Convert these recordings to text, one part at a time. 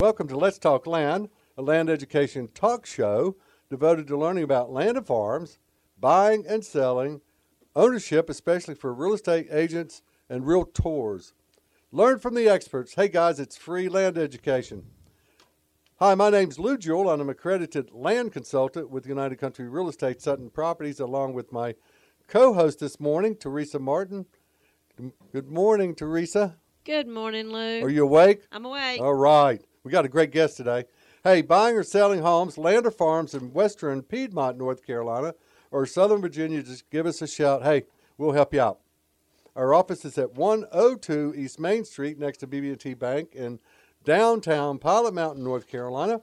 Welcome to Let's Talk Land, a land education talk show devoted to learning about land and farms, buying and selling, ownership, especially for real estate agents and realtors. Learn from the experts. Hey guys, it's free land education. Hi, my name's Lou Jewell. I'm an accredited land consultant with United Country Real Estate Sutton Properties, along with my co host this morning, Teresa Martin. Good morning, Teresa. Good morning, Lou. Are you awake? I'm awake. All right. We got a great guest today. Hey, buying or selling homes, land or farms in western Piedmont, North Carolina, or southern Virginia, just give us a shout. Hey, we'll help you out. Our office is at 102 East Main Street next to BB&T Bank in downtown Pilot Mountain, North Carolina.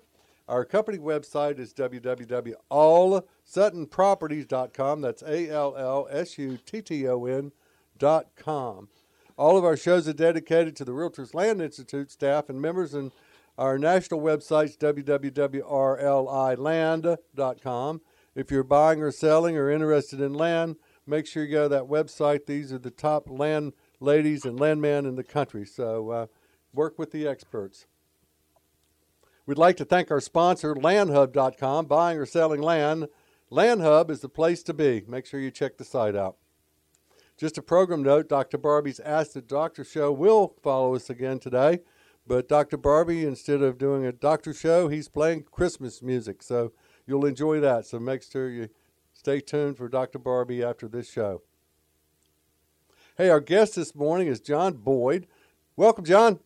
Our company website is www.allsuttonproperties.com. That's A L L S U T T O N.com. All of our shows are dedicated to the Realtors Land Institute staff and members, and our national website's www.rliland.com. If you're buying or selling or interested in land, make sure you go to that website. These are the top land ladies and landmen in the country. So uh, work with the experts. We'd like to thank our sponsor, landhub.com, buying or selling land. Landhub is the place to be. Make sure you check the site out. Just a program note Dr. Barbie's Ask the Doctor show will follow us again today. But Dr. Barbie, instead of doing a doctor show, he's playing Christmas music. So you'll enjoy that. So make sure you stay tuned for Dr. Barbie after this show. Hey, our guest this morning is John Boyd. Welcome, John.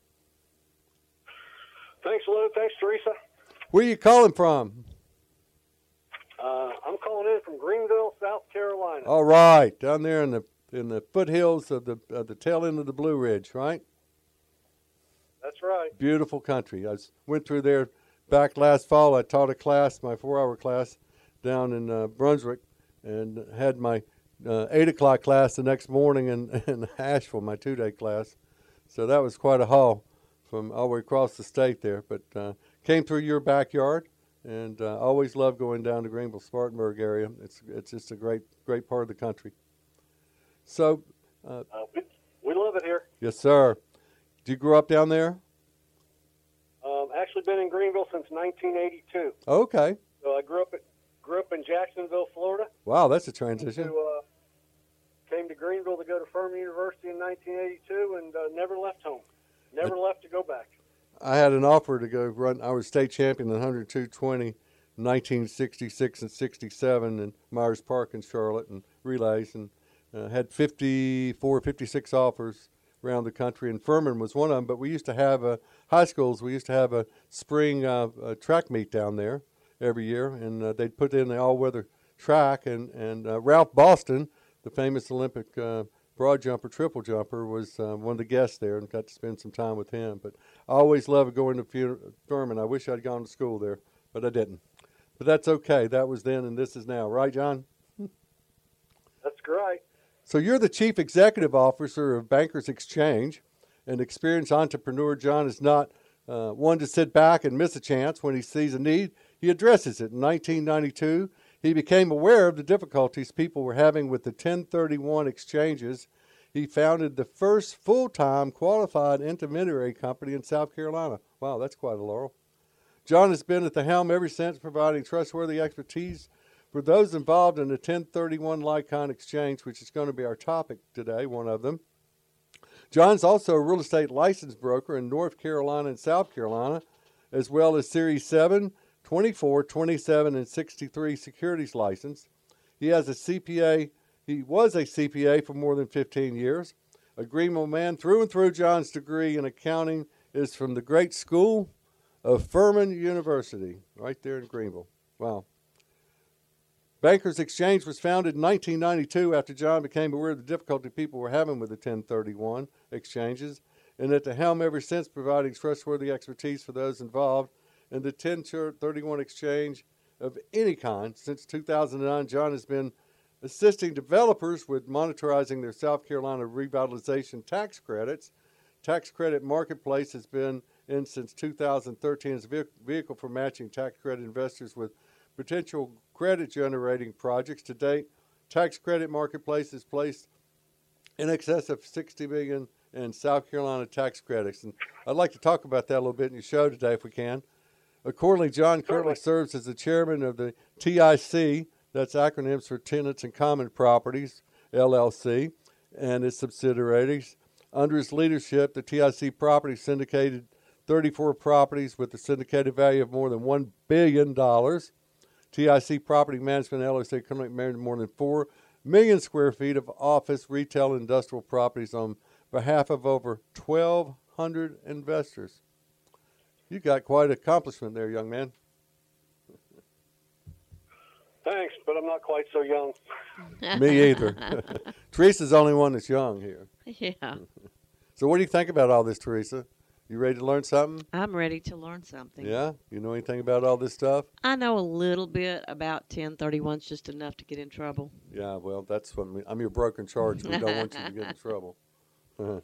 Thanks, Lou. Thanks, Teresa. Where are you calling from? Uh, I'm calling in from Greenville, South Carolina. All right, down there in the in the foothills of the of the tail end of the Blue Ridge, right? Right. Beautiful country. I went through there back last fall. I taught a class, my four-hour class, down in uh, Brunswick, and had my uh, eight o'clock class the next morning in, in Asheville, my two-day class. So that was quite a haul from all the way across the state there. But uh, came through your backyard, and uh, always love going down to Greenville, Spartanburg area. It's it's just a great great part of the country. So. Uh, we, we love it here. Yes, sir. Did you grow up down there? Actually, been in Greenville since 1982. Okay. So I grew up at, grew up in Jacksonville, Florida. Wow, that's a transition. To, uh, came to Greenville to go to Furman University in 1982, and uh, never left home. Never left to go back. I had an offer to go run. I was state champion in 102 20, 1966 and 67 in Myers Park in Charlotte and relays, and uh, had 54, 56 offers around the country, and Furman was one of them. But we used to have a high schools. We used to have a spring uh, track meet down there every year, and uh, they'd put in the all-weather track. And and uh, Ralph Boston, the famous Olympic uh, broad jumper, triple jumper, was one of the guests there, and got to spend some time with him. But I always loved going to Furman. I wish I'd gone to school there, but I didn't. But that's okay. That was then, and this is now, right, John? That's great. So you're the chief executive officer of Bankers Exchange. An experienced entrepreneur, John is not uh, one to sit back and miss a chance. When he sees a need, he addresses it. In 1992, he became aware of the difficulties people were having with the 1031 exchanges. He founded the first full time qualified intermediary company in South Carolina. Wow, that's quite a laurel. John has been at the helm ever since, providing trustworthy expertise for those involved in the 1031 like-kind exchange, which is going to be our topic today, one of them, John's also a real estate license broker in North Carolina and South Carolina, as well as Series 7, 24, 27, and 63 securities license. He has a CPA, he was a CPA for more than 15 years. A Greenville man through and through. John's degree in accounting is from the great school of Furman University, right there in Greenville. Wow. Bankers Exchange was founded in 1992 after John became aware of the difficulty people were having with the 1031 exchanges, and at the helm ever since providing trustworthy expertise for those involved in the 1031 exchange of any kind. Since 2009, John has been assisting developers with monetizing their South Carolina revitalization tax credits. Tax Credit Marketplace has been in since 2013 as a vehicle for matching tax credit investors with potential credit generating projects. To date, tax credit marketplace has placed in excess of $60 million South Carolina tax credits. And I'd like to talk about that a little bit in your show today, if we can. Accordingly, John currently serves as the chairman of the TIC, that's acronyms for Tenants and Common Properties, LLC, and its subsidiaries. Under his leadership, the TIC property syndicated 34 properties with a syndicated value of more than $1 billion. TIC Property Management LLC currently managed more than 4 million square feet of office, retail, and industrial properties on behalf of over 1,200 investors. You got quite an accomplishment there, young man. Thanks, but I'm not quite so young. Me either. Teresa's the only one that's young here. Yeah, So, what do you think about all this, Teresa? You ready to learn something? I'm ready to learn something. Yeah? You know anything about all this stuff? I know a little bit about 1031s, just enough to get in trouble. Yeah, well, that's what we, I'm your broken charge. We don't want you to get in trouble.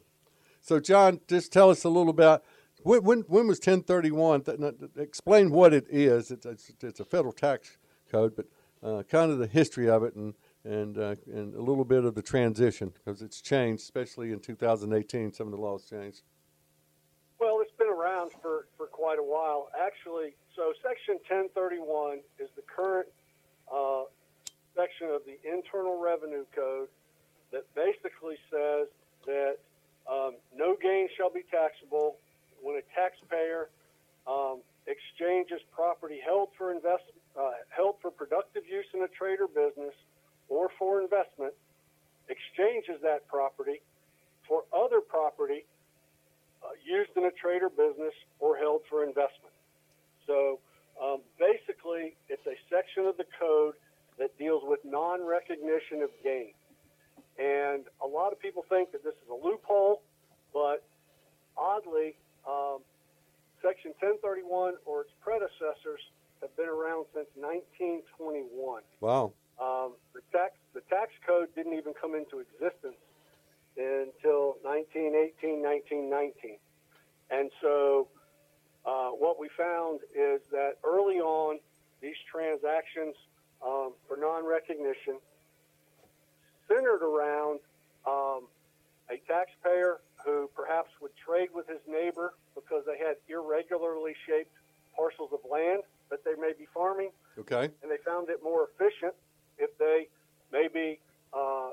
so, John, just tell us a little about when when, when was 1031? Th- Explain what it is. It's, it's, it's a federal tax code, but uh, kind of the history of it and and uh, and a little bit of the transition because it's changed, especially in 2018. Some of the laws changed. Around for, for quite a while. Actually, so Section 1031 is the current uh, section of the Internal Revenue Code that basically says that um, no gain shall be taxable when a taxpayer um, exchanges property held for invest, uh, held for productive use in a trade or business or for investment, exchanges that property for other property uh, used in a trade or business or held for investment. So um, basically, it's a section of the code that deals with non recognition of gain. And a lot of people think that this is a loophole, but oddly, um, Section 1031 or its predecessors have been around since 1921. Wow. Um, the tax the tax code didn't even come into existence until 1918, 1919, and so uh, what we found is that early on these transactions um, for non-recognition centered around um, a taxpayer who perhaps would trade with his neighbor because they had irregularly shaped parcels of land that they may be farming Okay. and they found it more efficient if they maybe uh,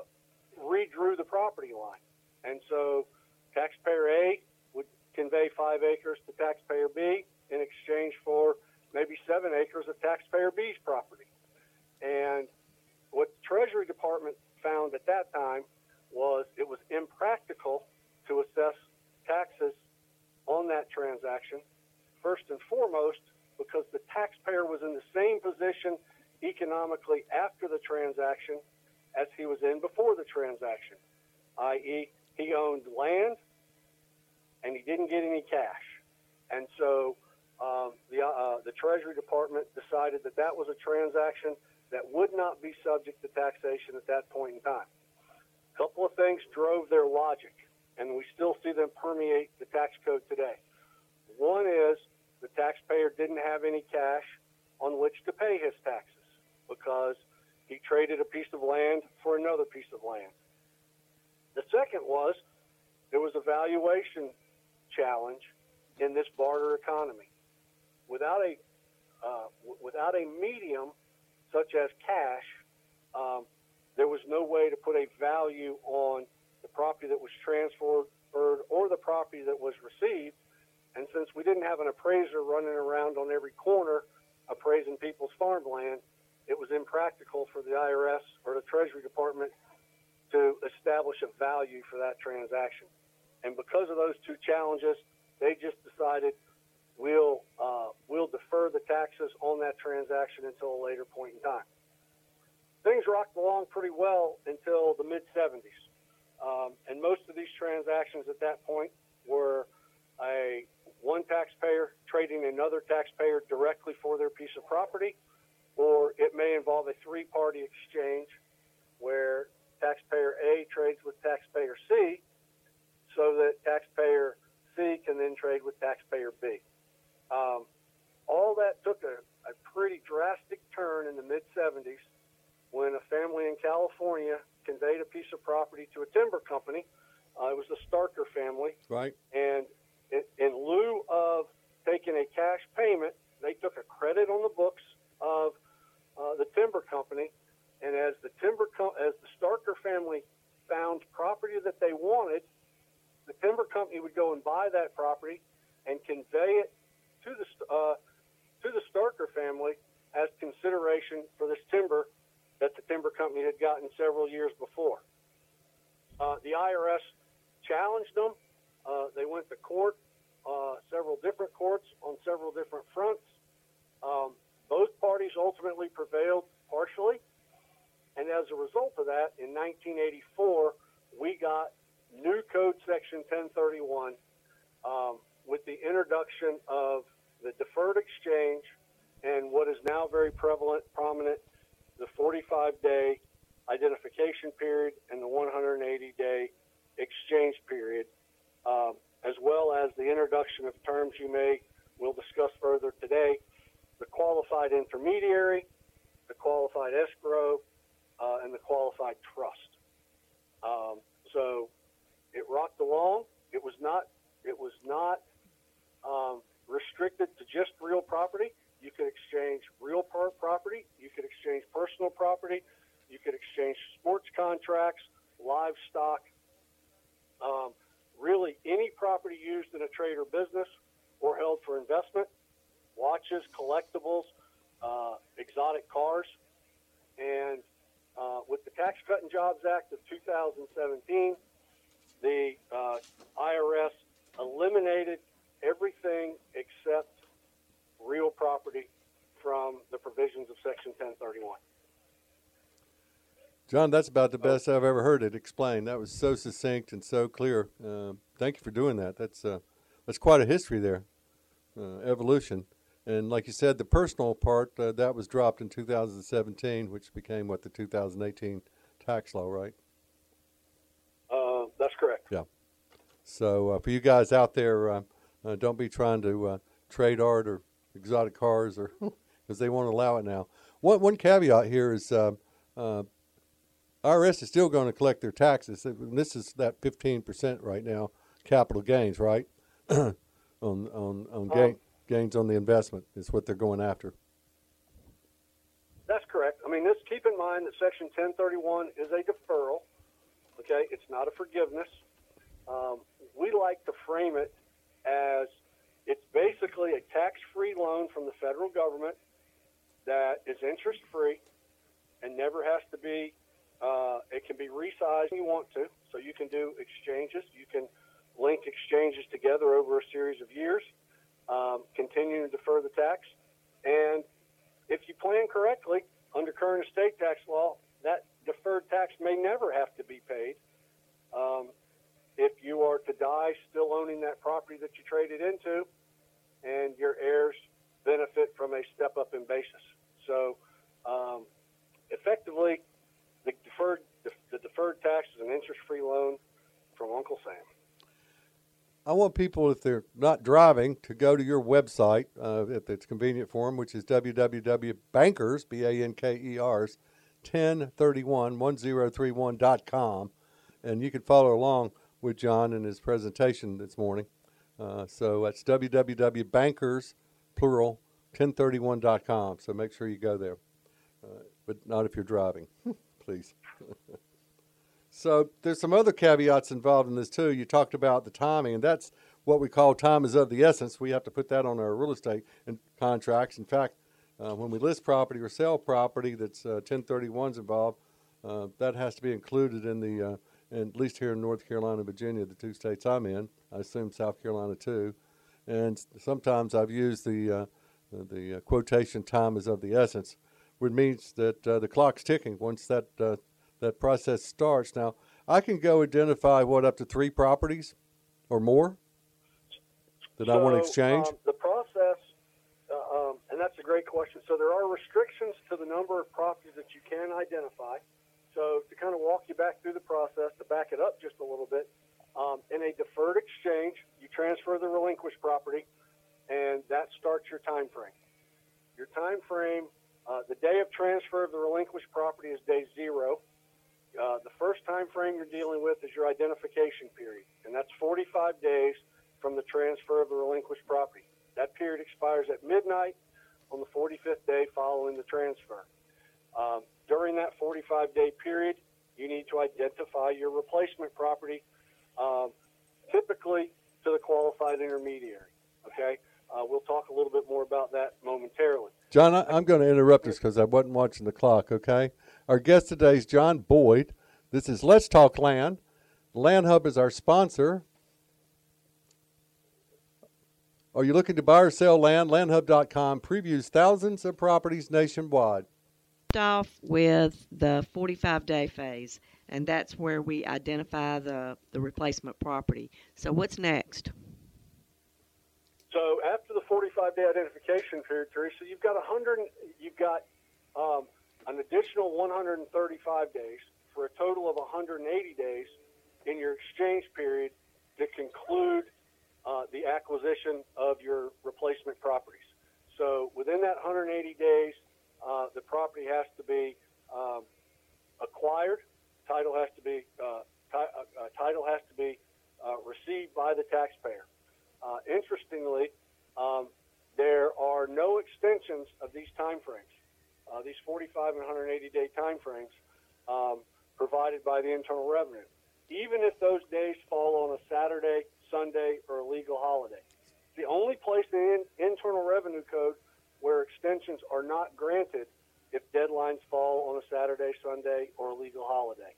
redrew the property line. And so taxpayer A would convey five acres to taxpayer B in exchange for maybe seven acres of taxpayer B's property. And what the Treasury Department found at that time was it was impractical to assess taxes on that transaction, first and foremost, because the taxpayer was in the same position economically after the transaction as he was in before the transaction, i.e., he owned land and he didn't get any cash. And so um, the, uh, the Treasury Department decided that that was a transaction that would not be subject to taxation at that point in time. A couple of things drove their logic, and them permeate the tax code today. One is the taxpayer didn't have any cash on which to pay his taxes because he traded a piece of land for another piece of land. The second was there was a valuation challenge in this barter economy. Without a uh, w- without a medium such as cash, um, there was no way to put a value on the property that was transferred or the property that was received. And since we didn't have an appraiser running around on every corner appraising people's farmland, it was impractical for the IRS or the Treasury Department to establish a value for that transaction. And because of those two challenges, they just decided we'll uh, we'll defer the taxes on that transaction until a later point in time. Things rocked along pretty well until the mid 70s, um, and most of these transactions at that point were a one taxpayer trading another taxpayer directly for their piece of property, or it may involve a three-party exchange where taxpayer A trades with taxpayer C, so that taxpayer C can then trade with taxpayer B. Um, all that took a, a pretty drastic turn in the mid 70s when a family in California conveyed a piece of property to a timber company. Uh, it was the Starker family, Right. and in, in lieu of taking a cash payment, they took a credit on the books of uh, the timber company, and as the timber co- as the Starker family found property that they wanted, the timber company would go and buy that property and convey it to the uh, to the Starker family as consideration for this timber that the timber company had gotten several years before. Uh, the IRS challenged them. Uh, they went to court, uh, several different courts on several different fronts. Um, both parties ultimately prevailed partially, and as a result of that, in 1984, we got new Code Section 1031 um, with the introduction of the deferred exchange and what is now very prevalent, prominent, the 45-day identification period and the 180-day exchange period, um, as well as the introduction of terms you may we'll discuss further today, the qualified intermediary, the qualified escrow, uh, and the qualified trust. Um, so it rocked along. It was not. It was not um, restricted to just real property. You could exchange real property. You could exchange personal property. You could exchange sports contracts, livestock, um, really any property used in a trade or business or held for investment, watches, collectibles, uh, exotic cars. And uh, with the Tax Cut and Jobs Act of 2017, the uh, IRS eliminated everything except real property from the provisions of Section 1031. John, that's about the best I've ever heard it explained. That was so succinct and so clear. Uh, thank you for doing that. That's uh, that's quite a history there, uh, evolution. And like you said, the personal part uh, that was dropped in 2017, which became what the 2018 tax law, right? Uh, that's correct. Yeah. So uh, for you guys out there, uh, uh, don't be trying to uh, trade art or exotic cars, or because they won't allow it now. One one caveat here is uh, uh, IRS is still going to collect their taxes. And This is that fifteen percent right now, capital gains, right? on on on gain, Um, gains on the investment is what they're going after. That's correct. I mean, this keep in mind that Section 1031 is a deferral. Okay, it's not a forgiveness. Um, we like to frame it as it's basically a tax-free loan from the federal government that is interest-free and never has to be. Uh, it can be resized if you want to, so you can do exchanges. You can link exchanges together over a series of years, um, continue to defer the tax, and if you plan correctly under current estate tax law, that deferred tax may never have to be paid. Um, if you are to die still owning that property that you traded into, and your heirs benefit from a step up in basis. So, um, effectively, the deferred the deferred tax is an interest free loan from Uncle Sam. I want people, if they're not driving, to go to your website uh, if it's convenient for them, which is www.bankers, B-A-N-K-E-R's, 1031, 1031.com. And you can follow along with John in his presentation this morning. Uh, so that's www.bankers, plural, 1031.com. So make sure you go there, uh, but not if you're driving, please. So there's some other caveats involved in this too. You talked about the timing, and that's what we call time is of the essence. We have to put that on our real estate and contracts. In fact, uh, when we list property or sell property that's uh, 1031s involved, uh, that has to be included in the, uh, and at least here in North Carolina, Virginia, the two states I'm in. I assume South Carolina too. And sometimes I've used the uh, the uh, quotation "time is of the essence," which means that uh, the clock's ticking. Once that uh, that process starts. Now, I can go identify what up to three properties or more that I want to exchange. Um, the process, uh, um, and that's a great question. So there are restrictions to the number of properties that you can identify. So to kind of walk you back through the process, to back it up just a little bit, um, in a deferred exchange, you transfer the relinquished property, and that starts your time frame. Your time frame, uh, the day of transfer of the relinquished property is day zero. uh, the first time frame you're dealing with is your identification period, and that's 45 days from the transfer of the relinquished property. That period expires at midnight on the 45th day following the transfer. Um, during that 45 day period, you need to identify your replacement property, um, typically to the qualified intermediary. Okay, uh, we'll talk a little bit more about that momentarily. John, I, I'm going to interrupt this because I wasn't watching the clock, okay? Our guest today is John Boyd. This is Let's Talk Land. Land Hub is our sponsor. Are you looking to buy or sell land? LandHub.com previews thousands of properties nationwide. Off with the 45 day phase, and that's where we identify the, the replacement property. So, what's next? So after the 45 day identification period, Teresa, you've got 100. You've got um, an additional 135 days for a total of 180 days in your exchange period to conclude uh, the acquisition of your replacement properties. So within that 180 days, uh, the property has to be um, acquired. Title has to be uh, ti- uh, uh, title has to be uh, received by the taxpayer. Interestingly, um, there are no extensions of these time frames. Uh, these 45 and 180 day time frames um, provided by the Internal Revenue, even if those days fall on a Saturday, Sunday, or a legal holiday. The only place in Internal Revenue Code where extensions are not granted if deadlines fall on a Saturday, Sunday, or a legal holiday.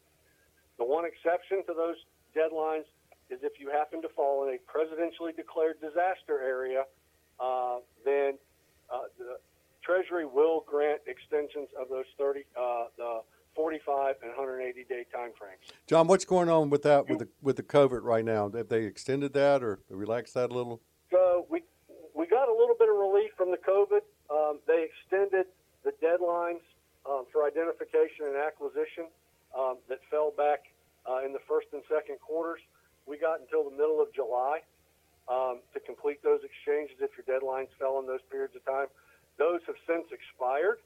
The one exception to those deadlines is if you happen to fall in a presidentially declared disaster area, uh, then uh, the Treasury will grant extensions of those 30, uh, the 45 and 180 day time frames. John, what's going on with that with the with the COVID right now? Have they extended that or relaxed that a little? Little bit of relief from the COVID. Um, they extended the deadlines um, for identification and acquisition um, that fell back uh, in the first and second quarters. We got until the middle of July um, to complete those exchanges if your deadlines fell in those periods of time. Those have since expired,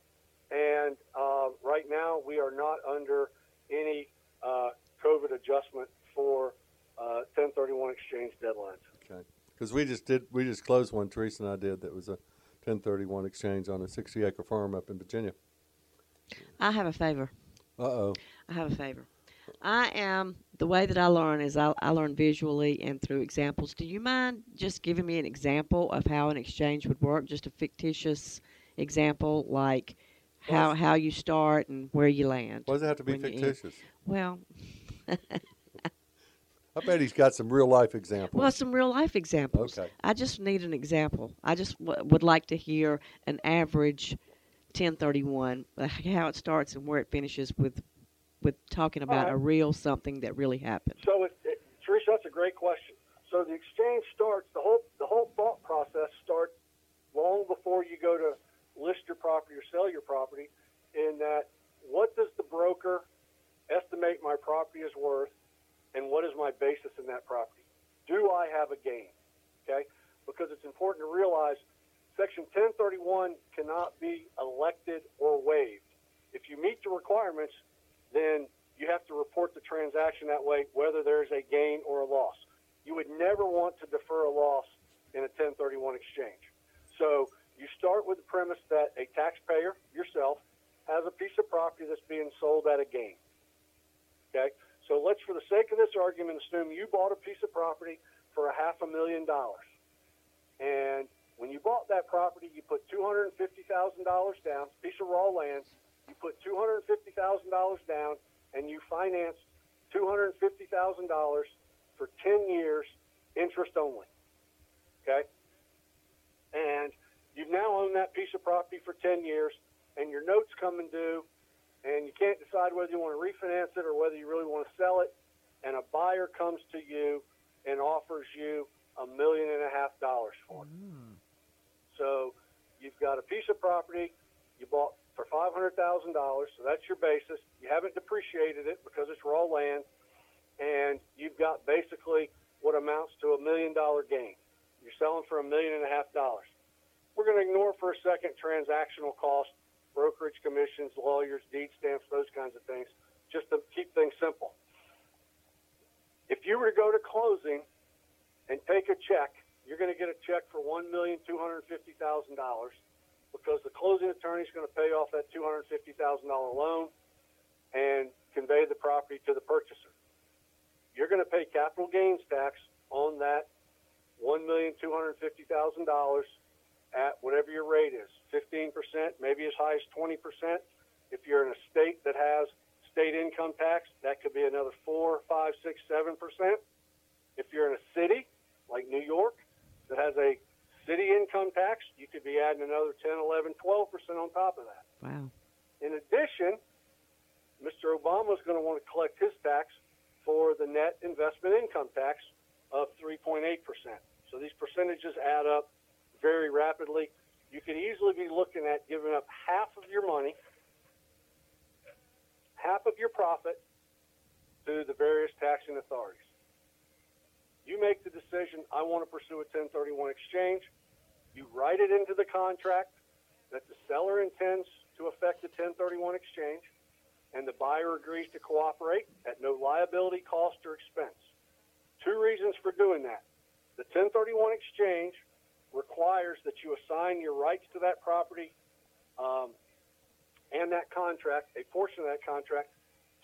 and uh, right now we are not under any uh, COVID adjustment for uh, 1031 exchange deadlines. Okay, because we just did we just closed one. Teresa and I did that was a 1031 exchange on a 60 acre farm up in Virginia. I have a favor. Uh oh. I have a favor. I am the way that I learn is I, I learn visually and through examples. Do you mind just giving me an example of how an exchange would work? Just a fictitious example, like how how you start and where you land. Why does it have to be when you eat. fictitious? Well, I bet he's got some real life examples. well, some real life examples. Okay. I just need an example. I just w- would like to hear an average 1031, uh, how it starts and where it finishes with with talking about Alright. a real something that really happened. So, it, it, Teresa, that's a great question. So the exchange starts. The whole the whole thought process starts long before you go to list your property or sell your property. In that, what does the broker estimate my property is worth, and what is my basis in that property? Do I have a gain? Okay, because it's important to realize Section 1031 cannot be elected or waived. If you meet the requirements, then you have to report the transaction that way, whether there's a gain or a loss. You would never want to defer a loss in a 1031 exchange. So you start with the premise that a taxpayer, yourself, has a piece of property that's being sold at a gain. Okay? So let's, for the sake of this argument, assume you bought a piece of property for a half a million dollars. And when you bought that property, you put $250,000 down, piece of raw land, you put $250,000 down, and you financed $250,000 for 10 years, interest only. Okay? And you've now owned that piece of property for 10 years, and your notes come and due, and you can't decide whether you want to refinance it or whether you really want to sell it, and a buyer comes to you and offers you a million and a half dollars for it. Mm. So you've got a piece of property you bought for five hundred thousand dollars, so that's your basis. You haven't depreciated it because it's raw land, and you've got basically what amounts to a million dollar gain. You're selling for a million and a half dollars. We're going to ignore for a second transactional costs, brokerage commissions, lawyers, deed stamps, those kinds of things, just to keep things simple. If you were to go to closing and take a check, you're going to get a check for $1,250,000 because the closing attorney is going to pay off that $250,000 loan and convey the property to the purchaser. You're going to pay capital gains tax on that $1,250,000 at whatever your rate is, fifteen percent, maybe as high as twenty percent. If you're in a state that has state income tax, that could be another four, five, six, seven percent. If you're in a city like New York that has a city income tax, you could be adding another 10, 11, 12 percent on top of that. Wow. In addition, Mr. Obama is going to want to collect his tax for the net investment income tax of 3.8%. So these percentages add up very rapidly. You could easily be looking at giving up half of your money, half of your profit to the various taxing authorities. You make the decision, I want to pursue a 1031 exchange. You write it into the contract that the seller intends to effect a 1031 exchange and the buyer agrees to cooperate at no liability, cost, or expense. Two reasons for doing that. The 1031 exchange requires that you assign your rights to that property um, and that contract, a portion of that contract,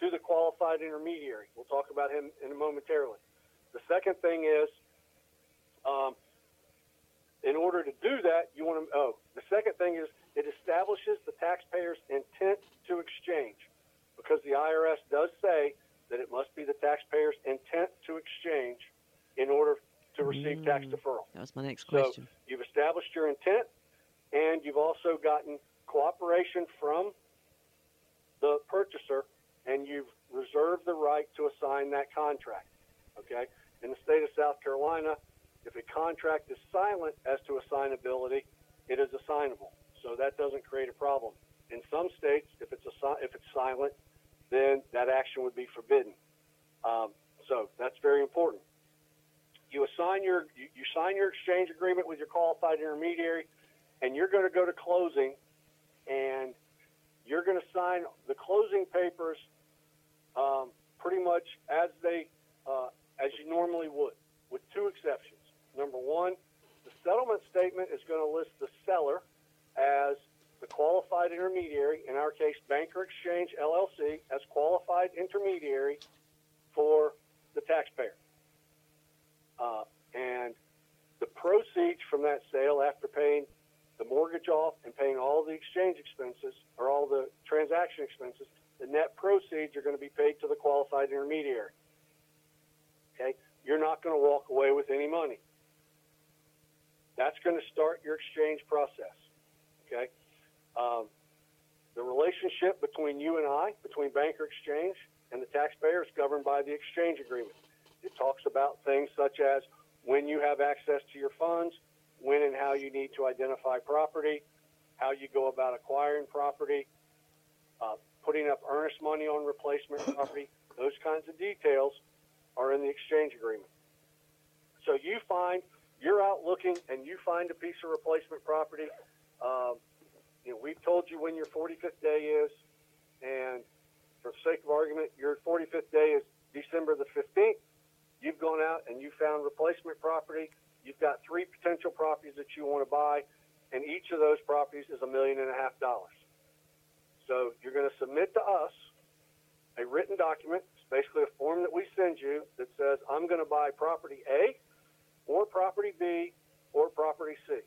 to the qualified intermediary. We'll talk about him in a momentarily. The second thing is, um, in order to do that, you want to. Oh, the second thing is it establishes the taxpayer's intent to exchange because the IRS does say that it must be the taxpayer's intent to exchange in order to receive tax Mm. deferral. That was my next So question. you've established your intent, and you've also gotten cooperation from the purchaser, and you've reserved the right to assign that contract. Okay? In the state of South Carolina, if a contract is silent as to assignability, it is assignable. So that doesn't create a problem. In some states, if it's assi- if it's silent, then that action would be forbidden. Um, so that's very important you assign your you, you sign your exchange agreement with your qualified intermediary and you're going to go to closing and you're going to sign the closing papers um, pretty much as they uh, as you normally would with two exceptions. Number one the settlement statement is going to list the seller as the qualified intermediary in our case banker exchange llc as qualified intermediary for the taxpayer uh, and the proceeds from that sale, after paying the mortgage off and paying all the exchange expenses or all the transaction expenses, the net proceeds are going to be paid to the qualified intermediary. Okay, you're not going to walk away with any money. That's going to start your exchange process. Okay, um, the relationship between you and I, between Banker Exchange and the taxpayer, is governed by the exchange agreement. It talks about things such as when you have access to your funds, when and how you need to identify property, how you go about acquiring property, uh, putting up earnest money on replacement property. Those kinds of details are in the exchange agreement. So you find you're out looking and you find a piece of replacement property. Um, you know, we've told you when your 45th day is, and for the sake of argument, your 45th day is December the 15th. You've gone out and you found replacement property. You've got three potential properties that you want to buy, and each of those properties is a million and a half dollars. So you're going to submit to us a written document. It's basically a form that we send you that says, I'm going to buy property A, or property B, or property C.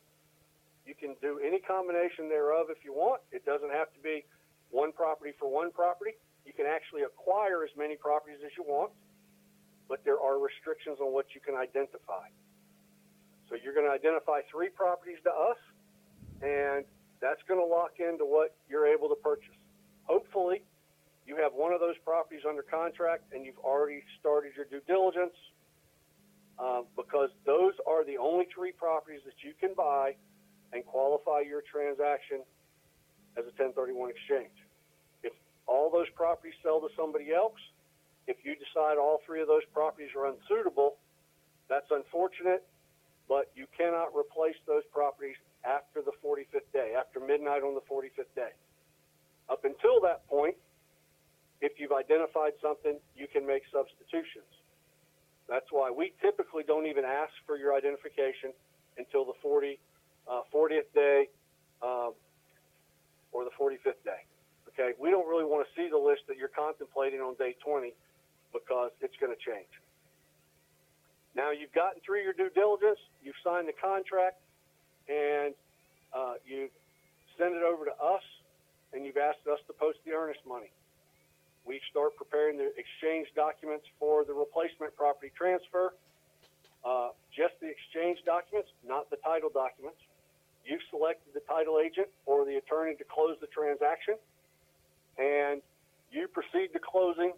You can do any combination thereof if you want. It doesn't have to be one property for one property. You can actually acquire as many properties as you want but there are restrictions on what you can identify. So you're going to identify three properties to us, and that's going to lock into what you're able to purchase. Hopefully, you have one of those properties under contract and you've already started your due diligence uh, because those are the only three properties that you can buy and qualify your transaction as a 1031 exchange. If all those properties sell to somebody else, if you decide all three of those properties are unsuitable, that's unfortunate, but you cannot replace those properties after the 45th day, after midnight on the 45th day. Up until that point, if you've identified something, you can make substitutions. That's why we typically don't even ask for your identification until the 40, uh, 40th day um, or the 45th day. Okay, we don't really want to see the list that you're contemplating on day 20 because it's going to change. Now you've gotten through your due diligence, you've signed the contract, and uh, you send it over to us, and you've asked us to post the earnest money. We start preparing the exchange documents for the replacement property transfer. Uh, just the exchange documents, not the title documents. You've selected the title agent or the attorney to close the transaction, and you proceed to closing,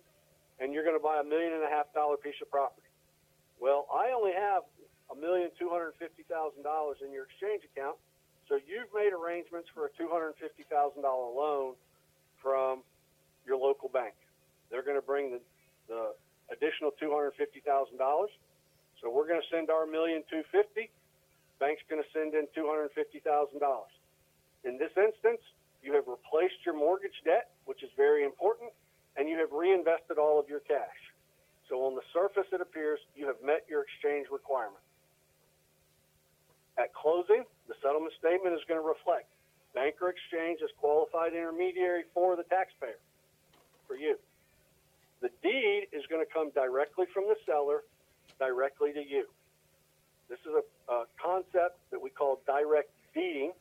and you're going to buy a million and a half dollar piece of property. Well, I only have a million two hundred fifty thousand dollars in your exchange account, so you've made arrangements for a two hundred fifty thousand dollar loan from your local bank. They're going to bring the, the additional two hundred fifty thousand dollars. So we're going to send our million two fifty. Bank's going to send in two hundred fifty thousand dollars. In this instance, you have replaced your mortgage debt, which is very important, and you have reinvested all of your cash. So on the surface, it appears you have met your exchange requirement. At closing, the settlement statement is going to reflect Banker Exchange as qualified intermediary for the taxpayer, for you. The deed is going to come directly from the seller, directly to you. This is a, a concept that we call direct deeding,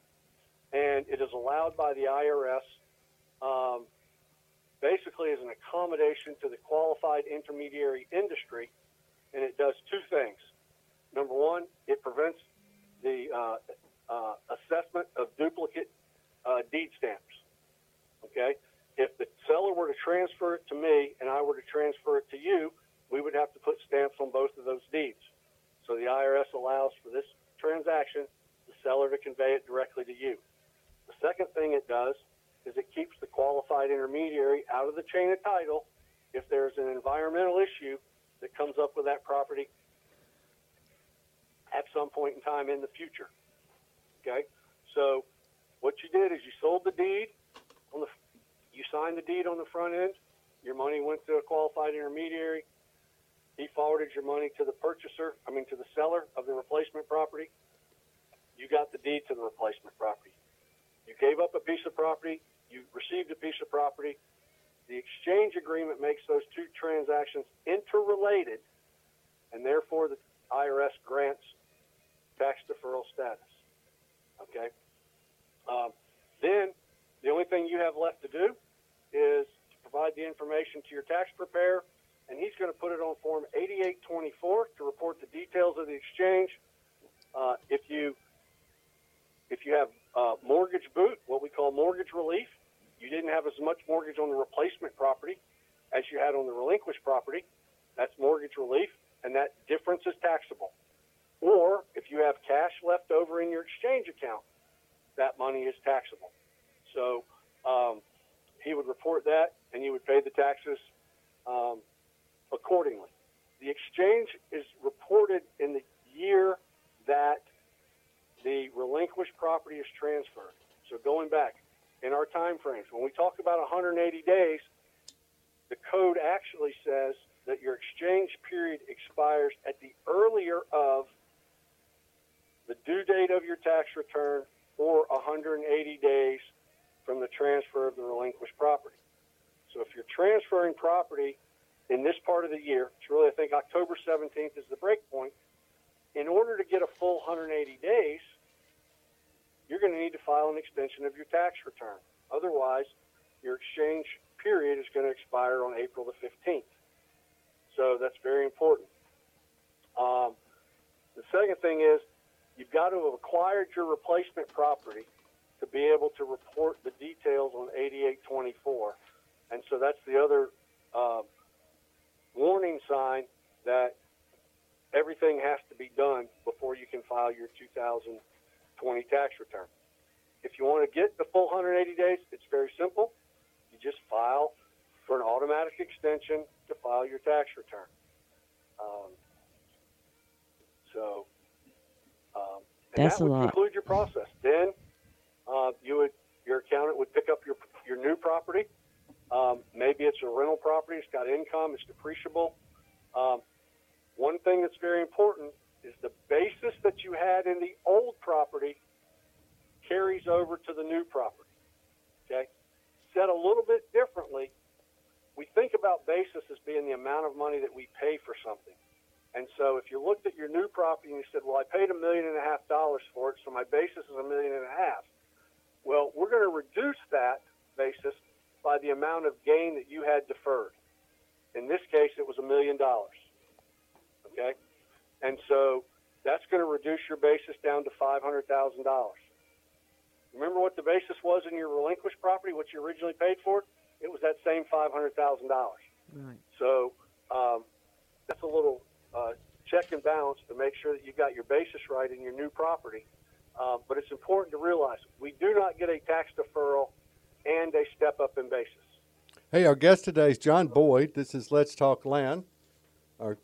and it is allowed by the IRS um, basically is an accommodation to the qualified intermediary industry, and it does two things. Number one, it prevents the uh, uh, assessment of duplicate uh, deed stamps. Okay? If the seller were to transfer it to me and I were to transfer it to you, we would have to put stamps on both of those deeds. So the IRS allows for this transaction the seller to convey it directly to you. The second thing it does is it keeps the qualified intermediary out of the chain of title if there's an environmental issue that comes up with that property at some point in time in the future. Okay? So what you did is you sold the deed on the you signed the deed on the front end, your money went to a qualified intermediary, he forwarded your money to the purchaser, I mean to the seller of the replacement property. You got the deed to the replacement property. You gave up a piece of property, you received a piece of property. The exchange agreement makes those two transactions interrelated, and therefore the IRS grants tax deferral status. Okay? Um, then the only thing you have left to do is to provide the information to your tax preparer, and he's going to put it on Form 8824 to report the details of the exchange. Uh, if you if you have uh, mortgage boot, what we call mortgage relief, you didn't have as much mortgage on the replacement property as you had on the relinquished property. That's mortgage relief, and that difference is taxable. Or if you have cash left over in your exchange account, that money is taxable. So um, he would report that, and you would pay the taxes um, accordingly. The exchange is reported in the year that the relinquished property is transferred. So going back in our time frames, when we talk about 180 days, the code actually says that your exchange period expires at the earlier of the due date of your tax return or 180 days from the transfer of the relinquished property. So if you're transferring property in this part of the year, it's really, I think, October 17th is the break point. In order to get a full 180 days, you're going to need to file an extension of your tax return. Otherwise, your exchange period is going to expire on April the 15th. So that's very important. Um, the second thing is you've got to have acquired your replacement property to be able to report the details on 8824. And so that's the other uh, warning sign that everything has to be done before you can file your 2020 tax return. If you want to get the full 180 days, it's very simple. You just file for an automatic extension to file your tax return. Um, so, um, and That's that a would lot. conclude your process. Then uh, you would your accountant would pick up your your new property. Um, maybe it's a rental property. It's got income. It's depreciable. Um, one thing that's very important is the basis that you had in the old property carries over to the new property. Okay? Said a little bit differently, we think about basis as being the amount of money that we pay for something. And so if you looked at your new property and you said, well, I paid a million and a half dollars for it, so my basis is a million and a half. Well, we're going to reduce that basis by the amount of gain that you had deferred. In this case, it was a million dollars. Okay? And so that's going to reduce your basis down to $500,000. Remember what the basis was in your relinquished property, what you originally paid for it? It was that same $500,000. Right. So um, that's a little uh, check and balance to make sure that you got your basis right in your new property. Uh, but it's important to realize we do not get a tax deferral and a step up in basis. Hey, our guest today is John Boyd. This is Let's Talk Land. Our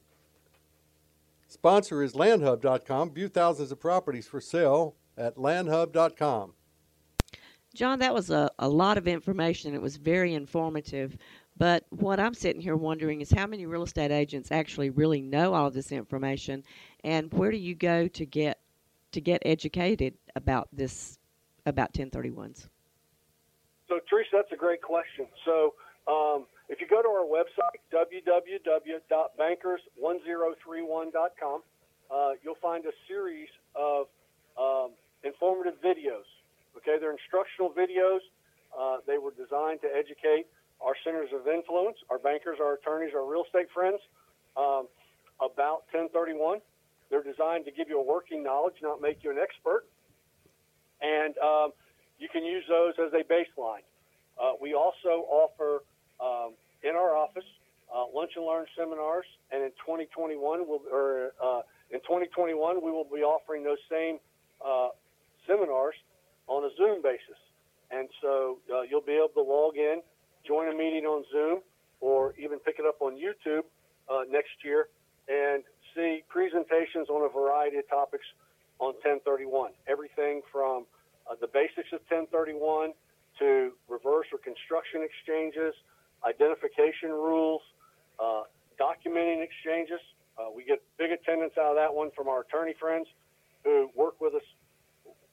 sponsor is landhub.com. View thousands of properties for sale at landhub.com. John, that was a, a lot of information. It was very informative. But what I'm sitting here wondering is how many real estate agents actually really know all of this information, and where do you go to get to get educated about this about 1031s? So, Teresa, that's a great question. So, um, if you go to our website, www.bankers1031.com, uh, you'll find a series of um, informative videos. Okay, they're instructional videos. Uh, they were designed to educate our centers of influence, our bankers, our attorneys, our real estate friends um, about 1031. They're designed to give you a working knowledge, not make you an expert. And um, you can use those as a baseline. Uh, we also offer um, in our office uh, lunch and learn seminars, and in 2021, we'll, or uh, in 2021, we will be offering those same uh, seminars on a Zoom basis. And so uh, you'll be able to log in, join a meeting on Zoom, or even pick it up on YouTube uh, next year and see presentations on a variety of topics on 1031. Everything from uh, the basics of 1031 to reverse or construction exchanges, identification rules, uh, documenting exchanges. Uh, we get big attendance out of that one from our attorney friends who work with us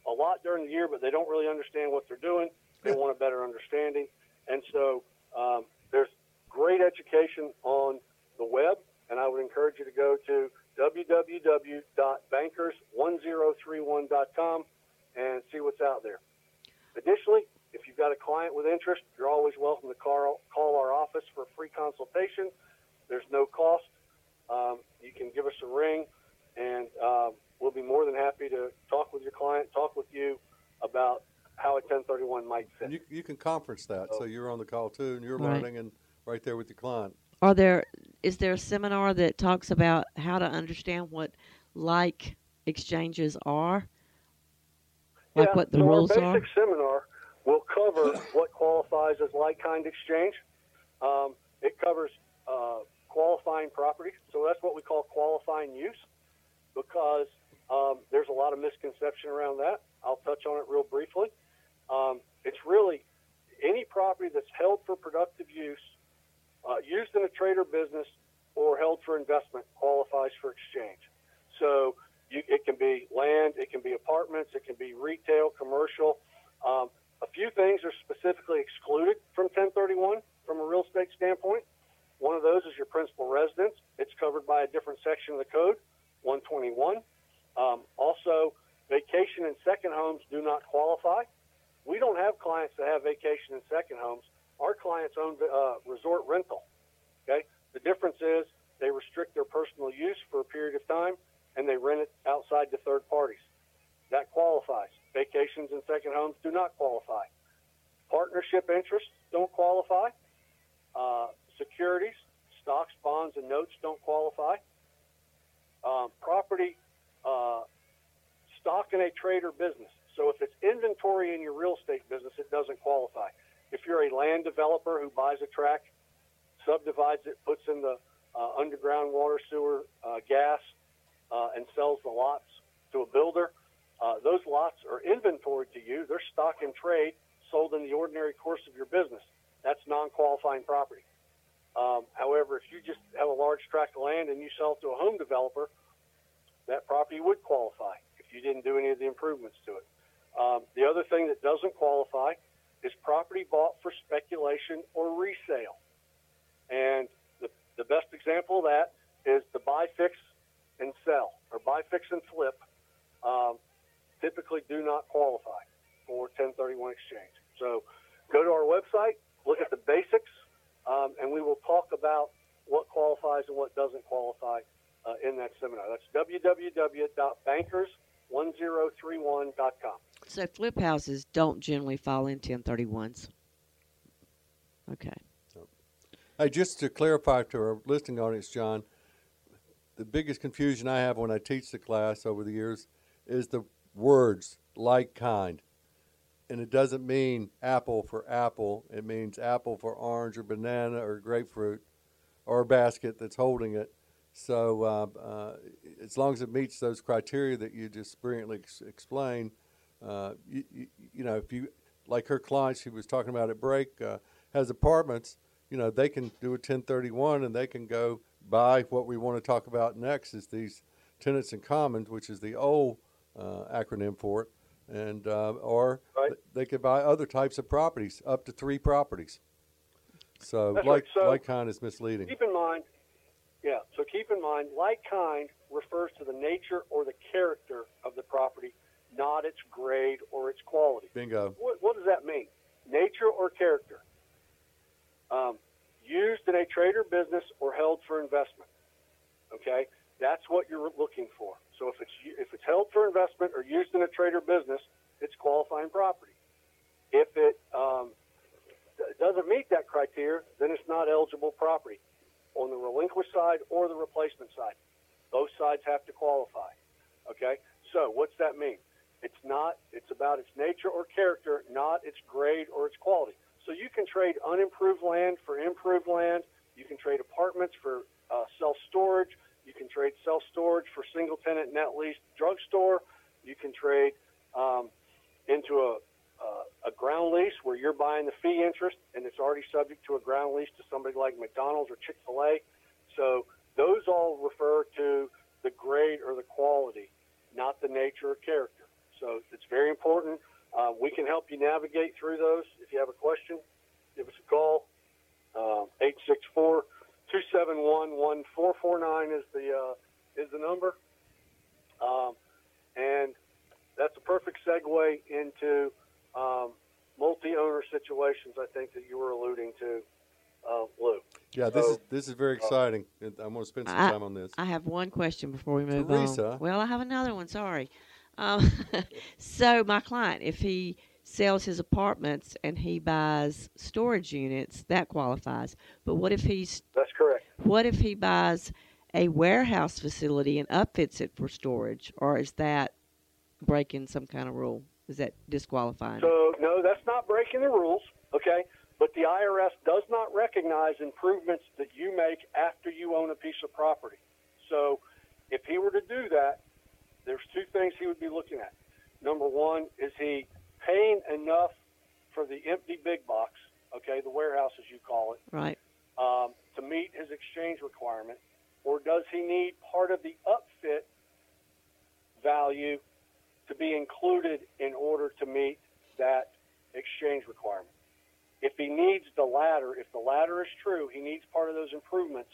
a lot during the year, but they don't really understand what they're doing. They want a better understanding. And so um, there's great education on the web, and I would encourage you to go to www.bankers1031.com and see what's out there. Additionally, if you've got a client with interest, you're always welcome to call, call our office for a free consultation. There's no cost. Um, you can give us a ring, and um, we'll be more than happy to talk with your client, talk with you about how a 1031 might fit. And you, you can conference that, so you're on the call too, and you're Right. learning and right there with your client. Are there is there a seminar that talks about how to understand what like exchanges are? Like yeah, what the so rules our are? basic seminar will cover what qualifies as like-kind exchange. Um, it covers uh, qualifying property. so that's what we call qualifying use, because um, there's a lot of misconception around that. I'll touch on it real briefly. Um, it's really any property that's held for productive use, uh, used in a trade or business, or held for investment qualifies for exchange. So you, it can be land, it can be apartments, it can be retail, commercial. Um, a few things are specifically excluded from 1031 from a real estate standpoint. One of those is your principal residence. It's covered by a different section of the code, 121. Um, also, vacation and second homes do not qualify. We don't have clients that have vacation and second homes. Our clients own uh, resort rental. Okay, the difference is they restrict their personal use for a period of time and they rent it outside to third parties. That qualifies. Vacations and second homes do not qualify. Partnership interests don't qualify. Uh, securities, stocks, bonds, and notes don't qualify. Um, property, uh, stock in a trade or business. So if it's inventory in your real estate business, it doesn't qualify. If you're a land developer who buys a tract, subdivides it, puts in the uh, underground water, sewer, uh, gas, uh, and sells the lots to a builder, uh, those lots are inventory to you. They're stock in trade, sold in the ordinary course of your business. that's non-qualifying property. Um, however, if you just have a large tract of land and you sell it to a home developer, that property would qualify if you didn't do any of the improvements to it. Um, the other thing that doesn't qualify is property bought for speculation or resale. And the, the best example of that is the buy, fix, and sell, or buy, fix, and flip, um, typically do not qualify for 1031 exchange. So go to our website, look at the basics, um, and we will talk about what qualifies and what doesn't qualify uh, in that seminar. That's www.bankers1031.com. So flip houses don't generally fall in 1031s. Okay. Hey, just to clarify to our listening audience, John, the biggest confusion I have when I teach the class over the years is the words like kind. And it doesn't mean apple for apple. It means apple for orange or banana or grapefruit or a basket that's holding it. So uh, uh, as long as it meets those criteria that you just brilliantly ex- explained, uh, you, you, you know, if you, like her client she was talking about at break, uh, has apartments, you know, they can do a 1031 and they can go buy what we want to talk about next is these tenants in commons, which is the old uh, acronym for it, and uh, or Right. th- they could buy other types of properties, up to three properties. So That's like right. So- like kind is misleading. Keep in mind, yeah, so keep in mind, like kind refers to the nature or the character of the property, not its grade or its quality. Bingo. What, what does that mean? Nature or character? Um, used in a trade or business or held for investment. Okay, that's what you're looking for. So if it's if it's held for investment or used in a trade or business, it's qualifying property. If it um, doesn't meet that criteria, then it's not eligible property on the relinquish side or the replacement side. Both sides have to qualify. Okay, so what's that mean? It's not. It's about its nature or character, not its grade or its quality. So you can trade unimproved land for improved land. You can trade apartments for uh, self storage. You can trade self storage for single tenant net lease drugstore. You can trade um, into a, uh, a ground lease where you're buying the fee interest and it's already subject to a ground lease to somebody like McDonald's or Chick fil A. So those all refer to the grade or the quality, not the nature or character. So it's very important. Uh, we can help you navigate through those. If you have a question, give us a call. Um, 864 271 1449 is the uh, is the number. Um, and that's a perfect segue into um, multi-owner situations. I think that you were alluding to, uh, Lou. Yeah, this is this is very exciting. and I'm going to spend some I- time on this. I have one question before we move Teresa. on. Well, I have another one. Sorry. Um, so my client, if he sells his apartments and he buys storage units, that qualifies. But what if he's That's correct. what if he buys a warehouse facility and upfits it for storage, or is that breaking some kind of rule? Is that disqualifying? So no, that's not breaking the rules. Okay, but the IRS does not recognize improvements that you make after you own a piece of property. So if he were to do that, there's two things he would be looking at. Number one, is he paying enough for the empty big box? Okay, the warehouse as you call it. right. um, to meet his exchange requirement, or does he need part of the upfit value to be included in order to meet that exchange requirement? If he needs the latter, if the latter is true, he needs part of those improvements,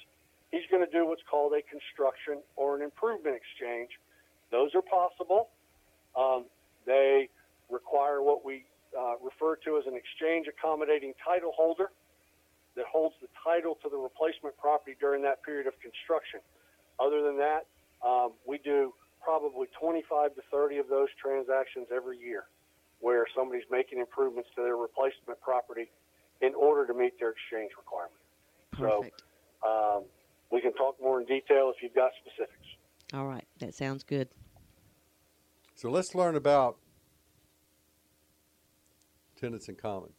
he's going to do what's called a construction or an improvement exchange. Those are possible. Um, they require what we uh, refer to as an exchange accommodating title holder that holds the title to the replacement property during that period of construction. Other than that, um, we do probably 25 to 30 of those transactions every year where somebody's making improvements to their replacement property in order to meet their exchange requirement. Perfect. Um, we can talk more in detail if you've got specifics. All right. That sounds good. So let's learn about tenants in common.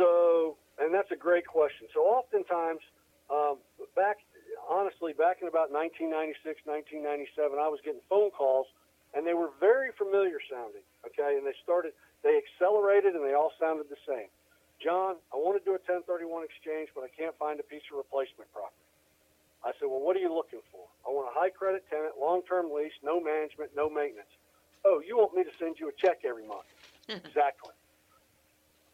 So, and that's a great question. So, oftentimes, um, back honestly, back in about 1996, 1997, I was getting phone calls, and they were very familiar sounding. Okay, and they started, they accelerated, and they all sounded the same. John, I want to do a 1031 exchange, but I can't find a piece of replacement property. I said, Well, what are you looking for? I want a high credit tenant, long term lease, no management, no maintenance. Oh, you want me to send you a check every month? exactly.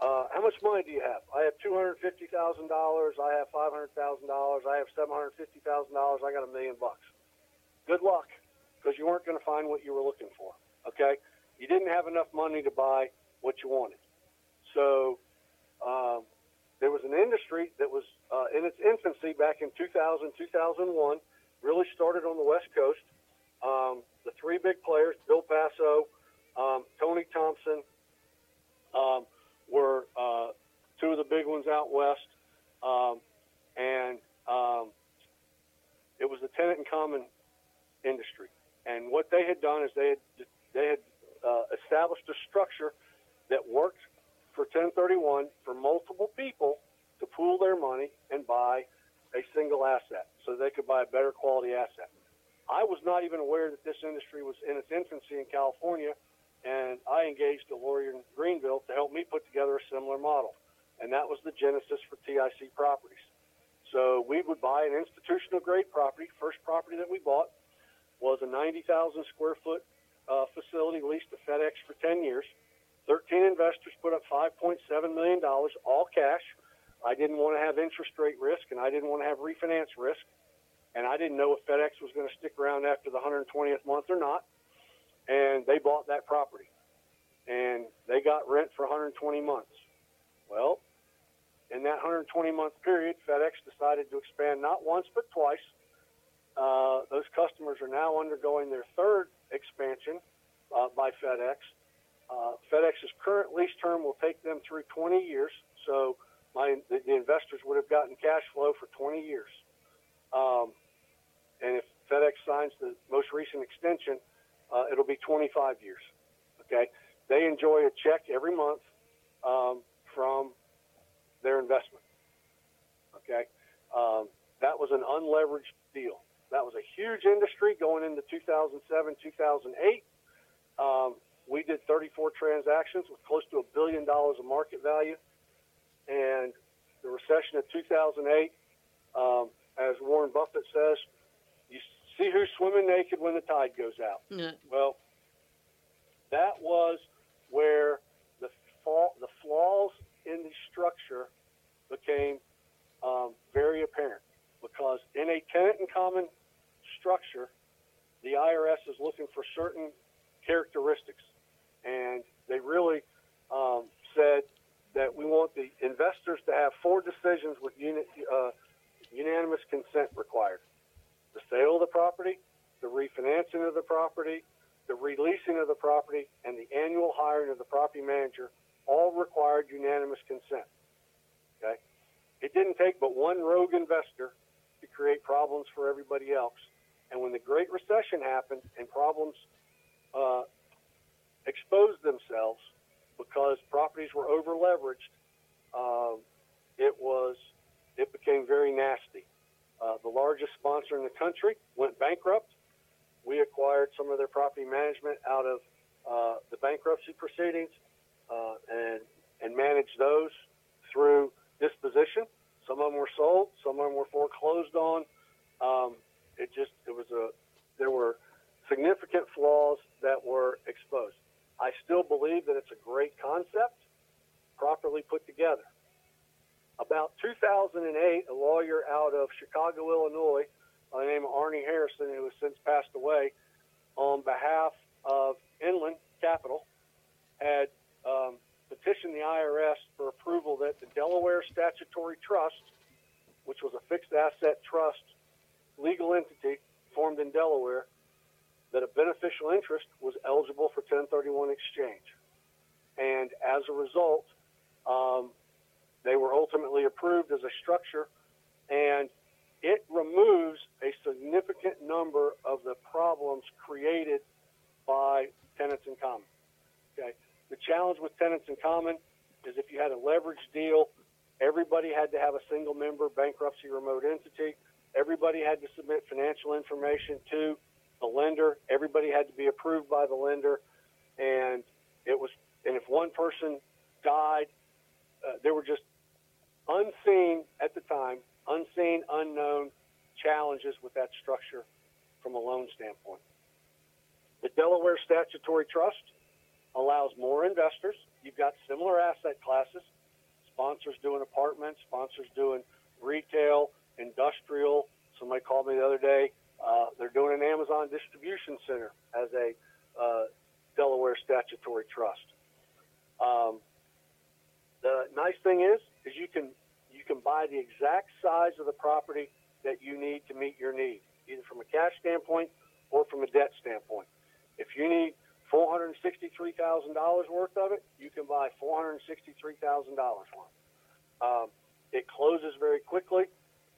Uh, how much money do you have? I have two hundred fifty thousand dollars. I have five hundred thousand dollars. I have seven hundred fifty thousand dollars. I got a million bucks. Good luck, because you weren't going to find what you were looking for. Okay, you didn't have enough money to buy what you wanted. So um, there was an industry that was uh, in its infancy back in 2000, 2001. Really started on the West Coast. Um, the three big players, Bill Passo, um, Tony Thompson, um, were uh, two of the big ones out west, um, and um, it was the tenant in common industry. And what they had done is they had they had uh, established a structure that worked for 1031 for multiple people to pool their money and buy a single asset, so they could buy a better quality asset. I was not even aware that this industry was in its infancy in California and I engaged a lawyer in Greenville to help me put together a similar model. And that was the genesis for TIC properties. So we would buy an institutional grade property. First property that we bought was a 90,000 square foot uh, facility leased to FedEx for 10 years. 13 investors put up $5.7 million, all cash. I didn't want to have interest rate risk and I didn't want to have refinance risk. And I didn't know if FedEx was going to stick around after the 120th month or not and they bought that property, and they got rent for 120 months. Well, in that 120 month period, FedEx decided to expand not once but twice. Uh, those customers are now undergoing their third expansion uh, by FedEx. Uh, FedEx's current lease term will take them through 20 years, so my, the, the investors would have gotten cash flow for 20 years. Um, and if FedEx signs the most recent extension, uh, it'll be 25 years. Okay, they enjoy a check every month um, from their investment. Okay, um, that was an unleveraged deal. That was a huge industry going into 2007, 2008. We did 34 transactions with close to a billion dollars of market value, and the recession of 2008, um, as Warren Buffett says, you see who's swimming naked when the tide goes out. Yeah. Well, that was where the fall, the flaws in the structure became um, very apparent because in a tenant in common structure, the IRS is looking for certain characteristics, and they really um, said that we want the investors to have four decisions with uni- uh, unanimous consent required the sale of the property, the refinancing of the property, the releasing of the property, and the annual hiring of the property manager all required unanimous consent. Okay? It didn't take but one rogue investor to create problems for everybody else. And when the Great Recession happened and problems uh, exposed themselves because properties were over leveraged, um, it was it became very nasty. Uh, the largest sponsor in the country went bankrupt. We acquired some of their property management out of uh, the bankruptcy proceedings uh, and and managed those through disposition. Some of them were sold, some of them were foreclosed on. Um, it just it was a there were significant flaws that were exposed. I still believe that it's a great concept, properly put together. About 2008, a lawyer out of Chicago, Illinois, by the name of Arnie Harrison, who has since passed away, on behalf of Inland Capital, had um, petitioned the IRS for approval that the Delaware Statutory Trust, which was a fixed asset trust legal entity formed in Delaware, that a beneficial interest was eligible for 1031 exchange. And as a result, um, they were ultimately approved as a structure, and it removes a significant number of the problems created by tenants in common. Okay, the challenge with tenants in common is if you had a leveraged deal, everybody had to have a single member bankruptcy remote entity. Everybody had to submit financial information to the lender. Everybody had to be approved by the lender, and it was. And if one person died, uh, there were just unseen at the time, unseen, unknown challenges with that structure from a loan standpoint. The Delaware Statutory Trust allows more investors. You've got similar asset classes. Sponsors doing apartments, sponsors doing retail, industrial. Somebody called me the other day. Uh, they're doing an Amazon distribution center as a uh, Delaware statutory trust. Um, the nice thing is, is you can you can buy the exact size of the property that you need to meet your need, either from a cash standpoint or from a debt standpoint. If you need four hundred sixty-three thousand dollars worth of it, you can buy four hundred sixty-three thousand dollars worth. Um, it closes very quickly,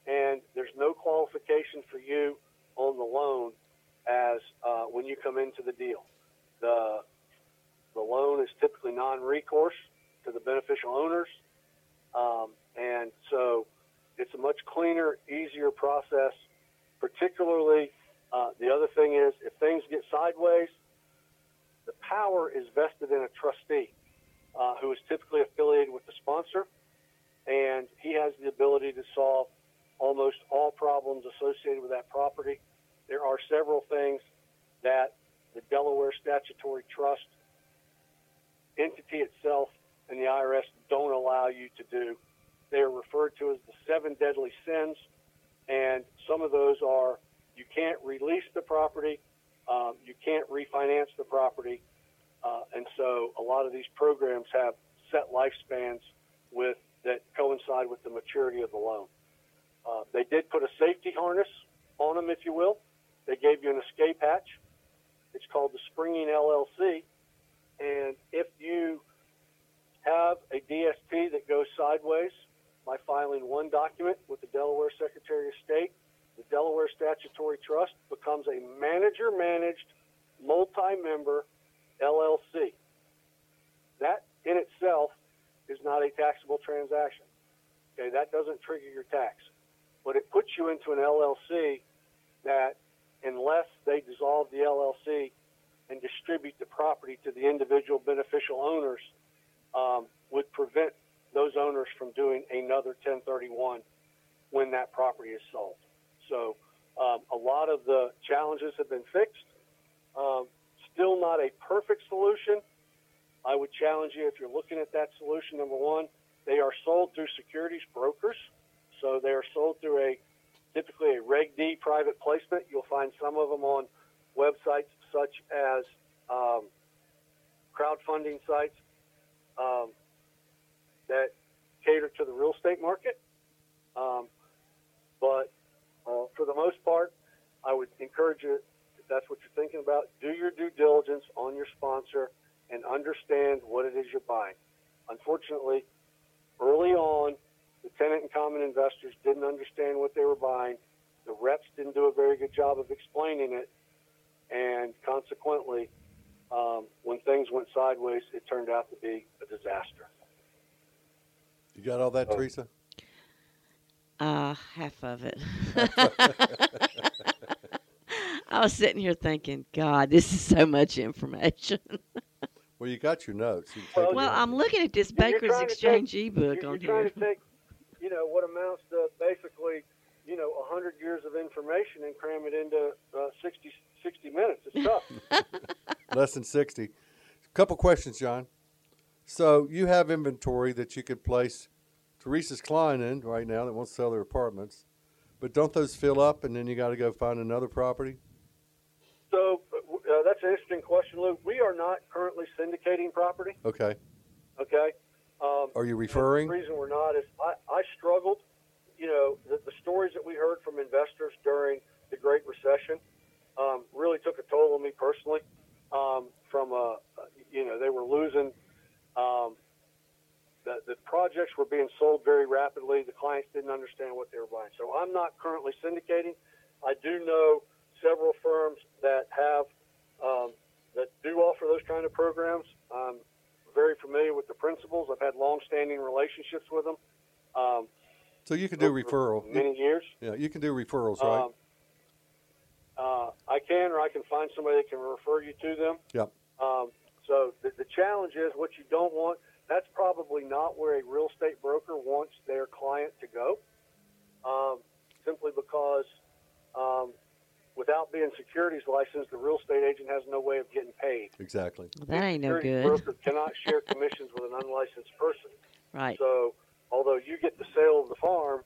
and there's no qualification for you on the loan as uh, when you come into the deal. The the loan is typically non-recourse to the beneficial owners, um, and so it's a much cleaner, easier process. Particularly, uh, the other thing is if things get sideways, the power is vested in a trustee uh, who is typically affiliated with the sponsor, and he has the ability to solve almost all problems associated with that property. There are several things that the Delaware Statutory Trust entity itself and the IRS don't allow you to do. They are referred to as the seven deadly sins, and some of those are you can't release the property, um, you can't refinance the property, uh, and so a lot of these programs have set lifespans with that coincide with the maturity of the loan. Uh, they did put a safety harness on them, if you will. They gave you an escape hatch. It's called the Springing LLC. And if you have a DST that goes sideways by filing one document with the Delaware Secretary of State, the Delaware Statutory Trust becomes a manager managed, multi member LLC. That in itself is not a taxable transaction. Okay, that doesn't trigger your tax. But it puts you into an LLC that, unless they dissolve the LLC and distribute the property to the individual beneficial owners, um, would prevent those owners from doing another 1031 when that property is sold. So um, a lot of the challenges have been fixed. Um, still not a perfect solution. I would challenge you if you're looking at that solution. Number one, they are sold through securities brokers, so they are sold through a typically a Reg D private placement. You'll find some of them on websites such as um, crowdfunding sites um, that cater to the real estate market. Um, but uh, for the most part, I would encourage you, if that's what you're thinking about, do your due diligence on your sponsor and understand what it is you're buying. Unfortunately, early on, the tenant and common investors didn't understand what they were buying. The reps didn't do a very good job of explaining it, and consequently, um, when things went sideways, it turned out to be a disaster. You got all that, Oh. Teresa? Uh, half of it. I was sitting here thinking, God, this is so much information. Well, you got your notes. You Well, well. I'm looking at this Bankers Exchange take- ebook you're, on you're trying here. To take, you know, what amounts to basically, you know, 100 years of information and cram it into uh, 60, 60 minutes. It's tough. Less than 60. A Couple questions, John. So you have inventory that you could place Teresa's client in right now that wants to sell their apartments, but don't those fill up and then you got to go find another property? so uh, that's an interesting question, Lou. We are not currently syndicating property. Okay. Okay. Um, Are you referring? The reason we're not is I, I struggled. You know, the, the stories that we heard from investors during the Great Recession um, really took a toll on me personally. Um, from uh, you know, they were losing. Um, the, the projects were being sold very rapidly. The clients didn't understand what they were buying. So I'm not currently syndicating. I do know several firms that have um, that do offer those kind of programs. I'm very familiar with the principals. I've had long-standing relationships with them. Um, So you can do over referral. Many years. yeah, you can do referrals, right? Um, uh, I can, or I can find somebody that can refer you to them. Yep. Um, So the, the challenge is what you don't want. That's probably not where a real estate broker wants their client to go, um, simply because um, without being securities licensed, the real estate agent has no way of getting paid. Exactly. Well, that ain't no Securities good. broker cannot share commissions with an unlicensed person. Right. So, although you get the sale of the farm,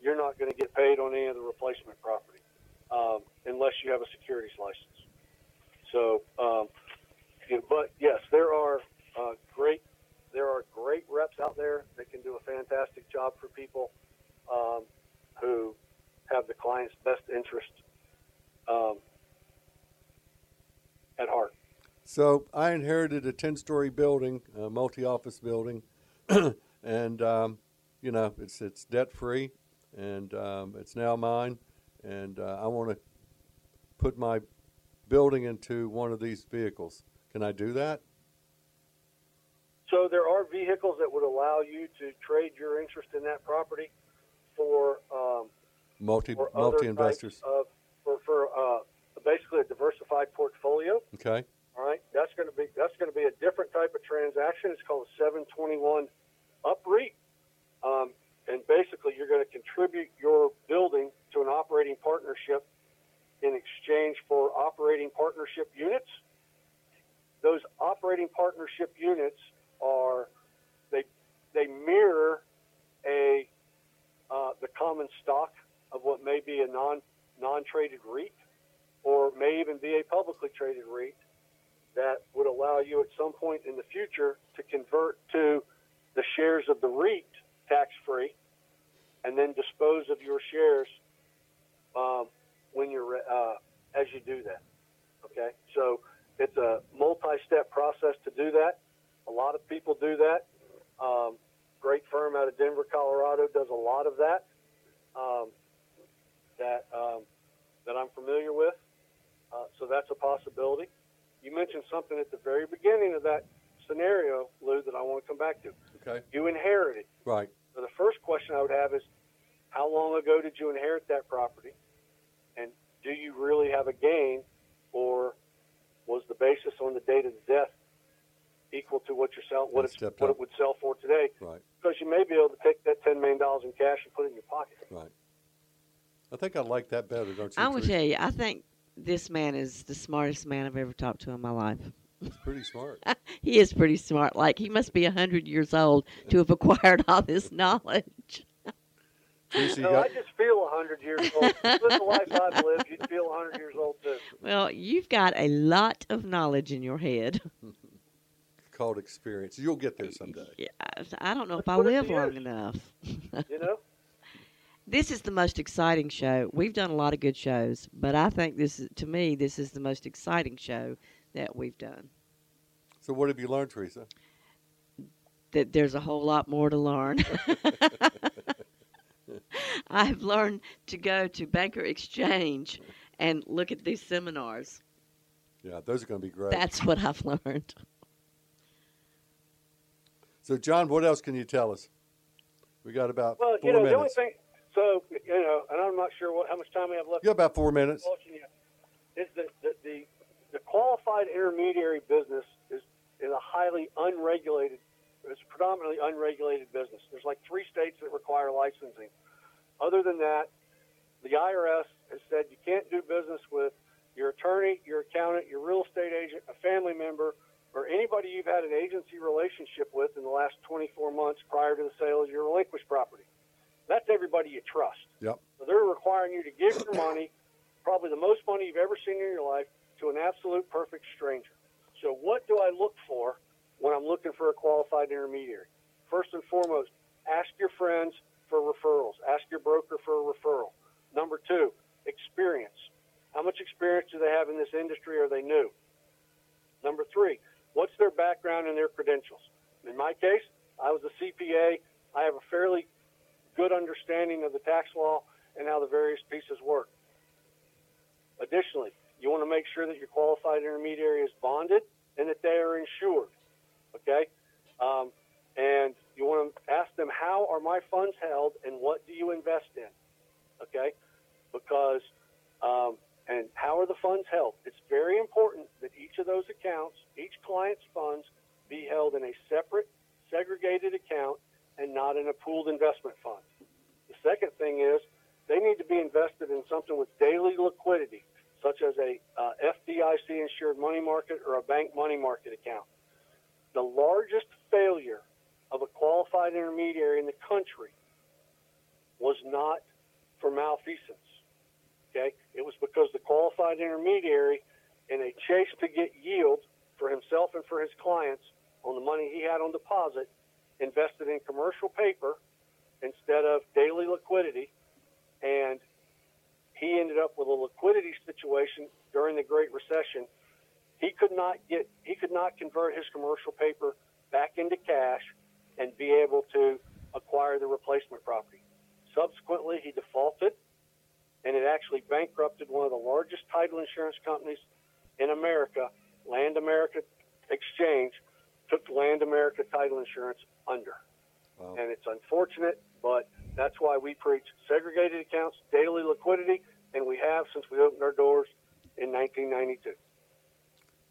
you're not going to get paid on any of the replacement property um, unless you have a securities license. So, um, you know, but yes, there are uh, great there are great reps out there that can do a fantastic job for people um, who have the client's best interest um, at heart. So I inherited a ten-story building, a multi-office building, and um, you know it's it's debt-free, and um, it's now mine, and uh, I want to put my building into one of these vehicles. Can I do that? So there are vehicles that would allow you to trade your interest in that property for um, multi multi investors of for for uh, basically a diversified portfolio. Okay. All right, that's going to be that's going to be a different type of transaction. It's called a 721 UPREIT, um, and basically you're going to contribute your building to an operating partnership in exchange for operating partnership units. Those operating partnership units are they they mirror a uh, the common stock of what may be a non non traded REIT or may even be a publicly traded REIT that would allow you at some point in the future to convert to the shares of the REIT tax free and then dispose of your shares um, when you're uh, as you do that. Okay, so it's a multi-step process to do that. A lot of people do that. Um, great firm out of Denver, Colorado, does a lot of that. Um, that um, that I'm familiar with. Uh, so that's a possibility. You mentioned something at the very beginning of that scenario, Lou, that I want to come back to. Okay. You inherited. Right. So the first question I would have is, how long ago did you inherit that property, and do you really have a gain, or was the basis on the date of the death equal to what you're selling, what, it's, what up. it would sell for today? Right. Because you may be able to take that ten million dollars in cash and put it in your pocket. Right. I think I like that better, don't you? I'm gonna tell you, I think this man is the smartest man I've ever talked to in my life. It's pretty smart. He is pretty smart. Like he must be a hundred years old to have acquired all this knowledge. Teresa, you No, got, I just feel a hundred years old. Live the life I've lived, you'd feel a hundred years old too. Well, you've got a lot of knowledge in your head. called experience. You'll get there someday. Yeah, I don't know if Let's I live long use. enough. You know? This is the most exciting show. We've done a lot of good shows, but I think this is, to me, this is the most exciting show that we've done. So what have you learned, Teresa? That there's a whole lot more to learn. I've learned to go to Banker Exchange and look at these seminars. Yeah, those are going to be great. That's what I've learned. so, John, what else can you tell us? We got about Well, four you know, the only thing. So you know, and I'm not sure what how much time we have left. You have about four minutes. Is that the, the the qualified intermediary business is is a highly unregulated. It's a predominantly unregulated business. There's like three states that require licensing. Other than that, the IRS has said you can't do business with your attorney, your accountant, your real estate agent, a family member, or anybody you've had an agency relationship with in the last 24 months prior to the sale of your relinquished property. That's everybody you trust. Yep. So they're requiring you to give your money, probably the most money you've ever seen in your life, to an absolute perfect stranger. So what do I look for when I'm looking for a qualified intermediary? First and foremost, ask your friends for referrals. Ask your broker for a referral. Number two, experience. How much experience do they have in this industry? Are they new? Number three, what's their background and their credentials? In my case, I was a CPA. I have a fairly good understanding of the tax law and how the various pieces work. Additionally, you want to make sure that your qualified intermediary is bonded and that they are insured. Okay? Um, and you want to ask them, how are my funds held and what do you invest in? Okay? Because um, And how are the funds held? It's very important that each of those accounts, each client's funds, be held in a separate, segregated account and not in a pooled investment fund. The second thing is they need to be invested in something with daily liquidity, such as a uh, FDIC insured money market or a bank money market account. The largest failure of a qualified intermediary in the country was not for malfeasance. Okay, it was because the qualified intermediary, in a chase to get yield for himself and for his clients on the money he had on deposit, invested in commercial paper instead of daily liquidity, and he ended up with a liquidity situation during the Great Recession. He could not get he could not convert his commercial paper back into cash and be able to acquire the replacement property. Subsequently, he defaulted, and it actually bankrupted one of the largest title insurance companies in America, LandAmerica Exchange, took LandAmerica Title Insurance under. Wow. And it's unfortunate, but that's why we preach segregated accounts, daily liquidity, and we have since we opened our doors in 1992.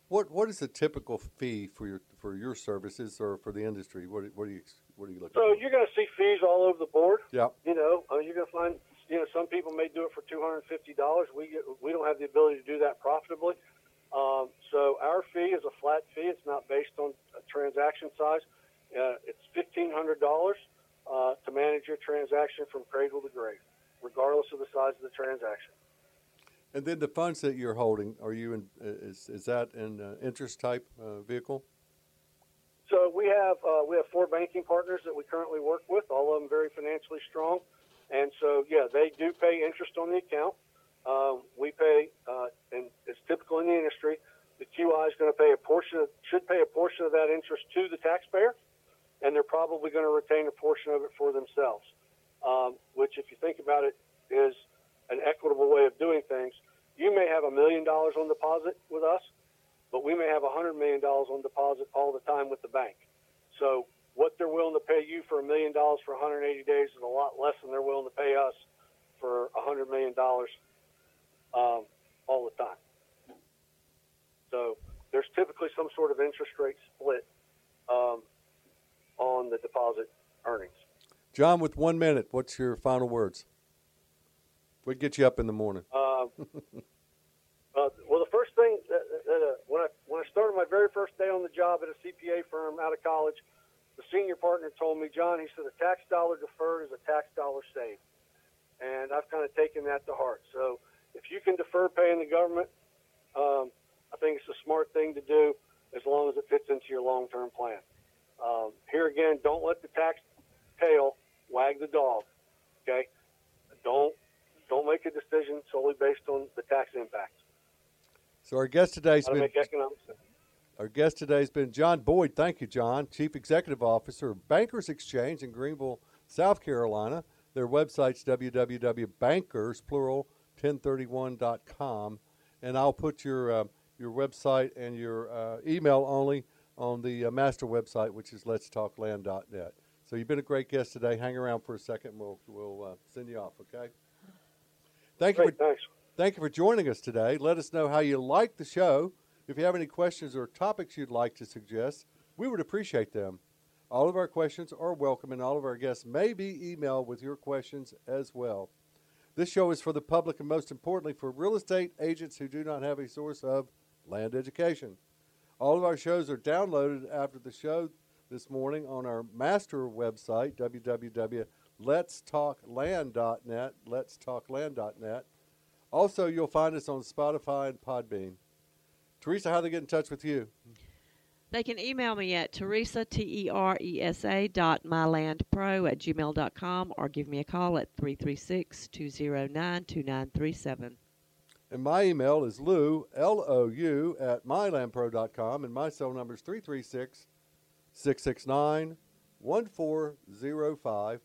What what is the typical fee for your for your services or for the industry? What what do you what do you look So at? you're going to see fees all over the board. Yeah. You know, uh, you're going to find, you know, some people may do it for two hundred and fifty dollars. We get, we don't have the ability to do that profitably. Um, so our fee is a flat fee. It's not based on a transaction size. Uh, it's fifteen hundred dollars uh, to manage your transaction from cradle to grave, regardless of the size of the transaction. And then the funds that you're holding, are you in? Is is that an uh, interest type uh, vehicle? So we have uh, we have four banking partners that we currently work with. All of them very financially strong, and so yeah, they do pay interest on the account. Um, we pay, uh, and it's typical in the industry. The QI is going to pay a portion, of, should pay a portion of that interest to the taxpayer, and they're probably going to retain a portion of it for themselves. Um, which, if you think about it, is an equitable way of doing things. You may have a million dollars on deposit with us, but we may have a hundred million dollars on deposit all the time with the bank. So what they're willing to pay you for a million dollars for 180 days is a lot less than they're willing to pay us for a hundred million dollars um, all the time. So there's typically some sort of interest rate split um, on the deposit earnings. John, with one minute, what's your final words? What get you up in the morning? Um, uh, well, the first thing that, that, uh, when I when I started my very first day on the job at a CPA firm out of college, the senior partner told me, John, he said, a tax dollar deferred is a tax dollar saved, and I've kind of taken that to heart. So if you can defer paying the government, um, I think it's a smart thing to do as long as it fits into your long-term plan. Um, here again, don't let the tax tail wag the dog. Okay, don't don't make a decision solely based on the tax impact. So our guest today's been make economic sense. our guest today's been John Boyd. Thank you, John, Chief Executive Officer of Bankers Exchange in Greenville, South Carolina. Their website's www.bankers plural 1031.com, and I'll put your uh, your website and your uh, email only on the uh, master website, which is letstalkland.net. So you've been a great guest today. Hang around for a second. and We'll we'll uh, send you off. Okay. Thank you for Great, thanks. Thank you for joining us today. Let us know how you like the show. If you have any questions or topics you'd like to suggest, we would appreciate them. All of our questions are welcome, and all of our guests may be emailed with your questions as well. This show is for the public and, most importantly, for real estate agents who do not have a source of land education. All of our shows are downloaded after the show this morning on our master website, www.letstalkland.net. Letstalkland.net. Also, you'll find us on Spotify and Podbean. Teresa, how do they get in touch with you? They can email me at Teresa, T E R E S A dot mylandpro at gmail dot com or give me a call at 336 209 2937. And my email is lou, L O U, at mylandpro.com, and my cell number is 336 669 1405.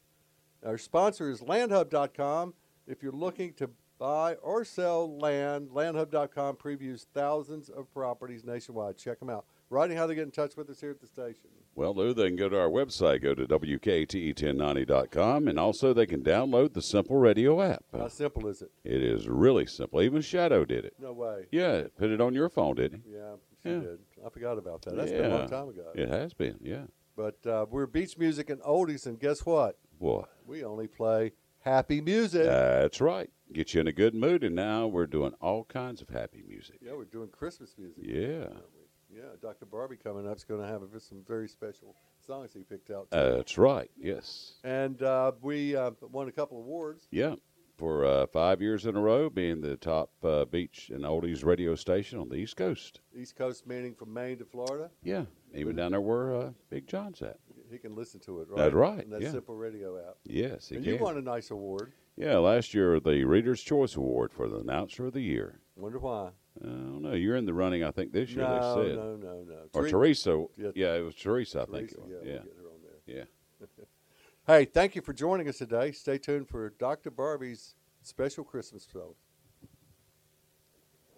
Our sponsor is landhub.com. If you're looking to buy or sell land, landhub.com previews thousands of properties nationwide. Check them out. Rodney, how they get in touch with us here at the station? Well, Lou, they can go to our website, go to WKTE1090.com, and also they can download the Simple Radio app. How simple is it? It is really simple. Even Shadow did it. No way. Yeah, put it on your phone, didn't Yeah, she Yeah. did. I forgot about that. That's yeah. been a long time ago. It has been, yeah. But uh, we're beach music and oldies, and guess what? What? We only play happy music. that's right. Get you in a good mood, and now we're doing all kinds of happy music. yeah, we're doing Christmas music. Yeah. Yeah, Dr. Barbie coming up is going to have some very special songs he picked out. too. That's right, yes. and uh, we uh, won a couple awards. Yeah. For uh, five years in a row, being the top uh, beach and oldies radio station on the East Coast. East Coast meaning from Maine to Florida. Yeah, even down there where uh, Big John's at. He can listen to it, right? That's right, On that yeah. simple radio app. Yes, he and can. you won a nice award. Yeah, last year the Reader's Choice Award for the Announcer of the Year. Wonder why? I don't know. You're in the running, I think, this year. no, they said, no, no, no. or Tere- Teresa. Yeah, Yeah, it was Teresa. I think it was. yeah, Yeah, we'll get her on there. yeah. Hey, thank you for joining us today. Stay tuned for Dr. Barbie's special Christmas show.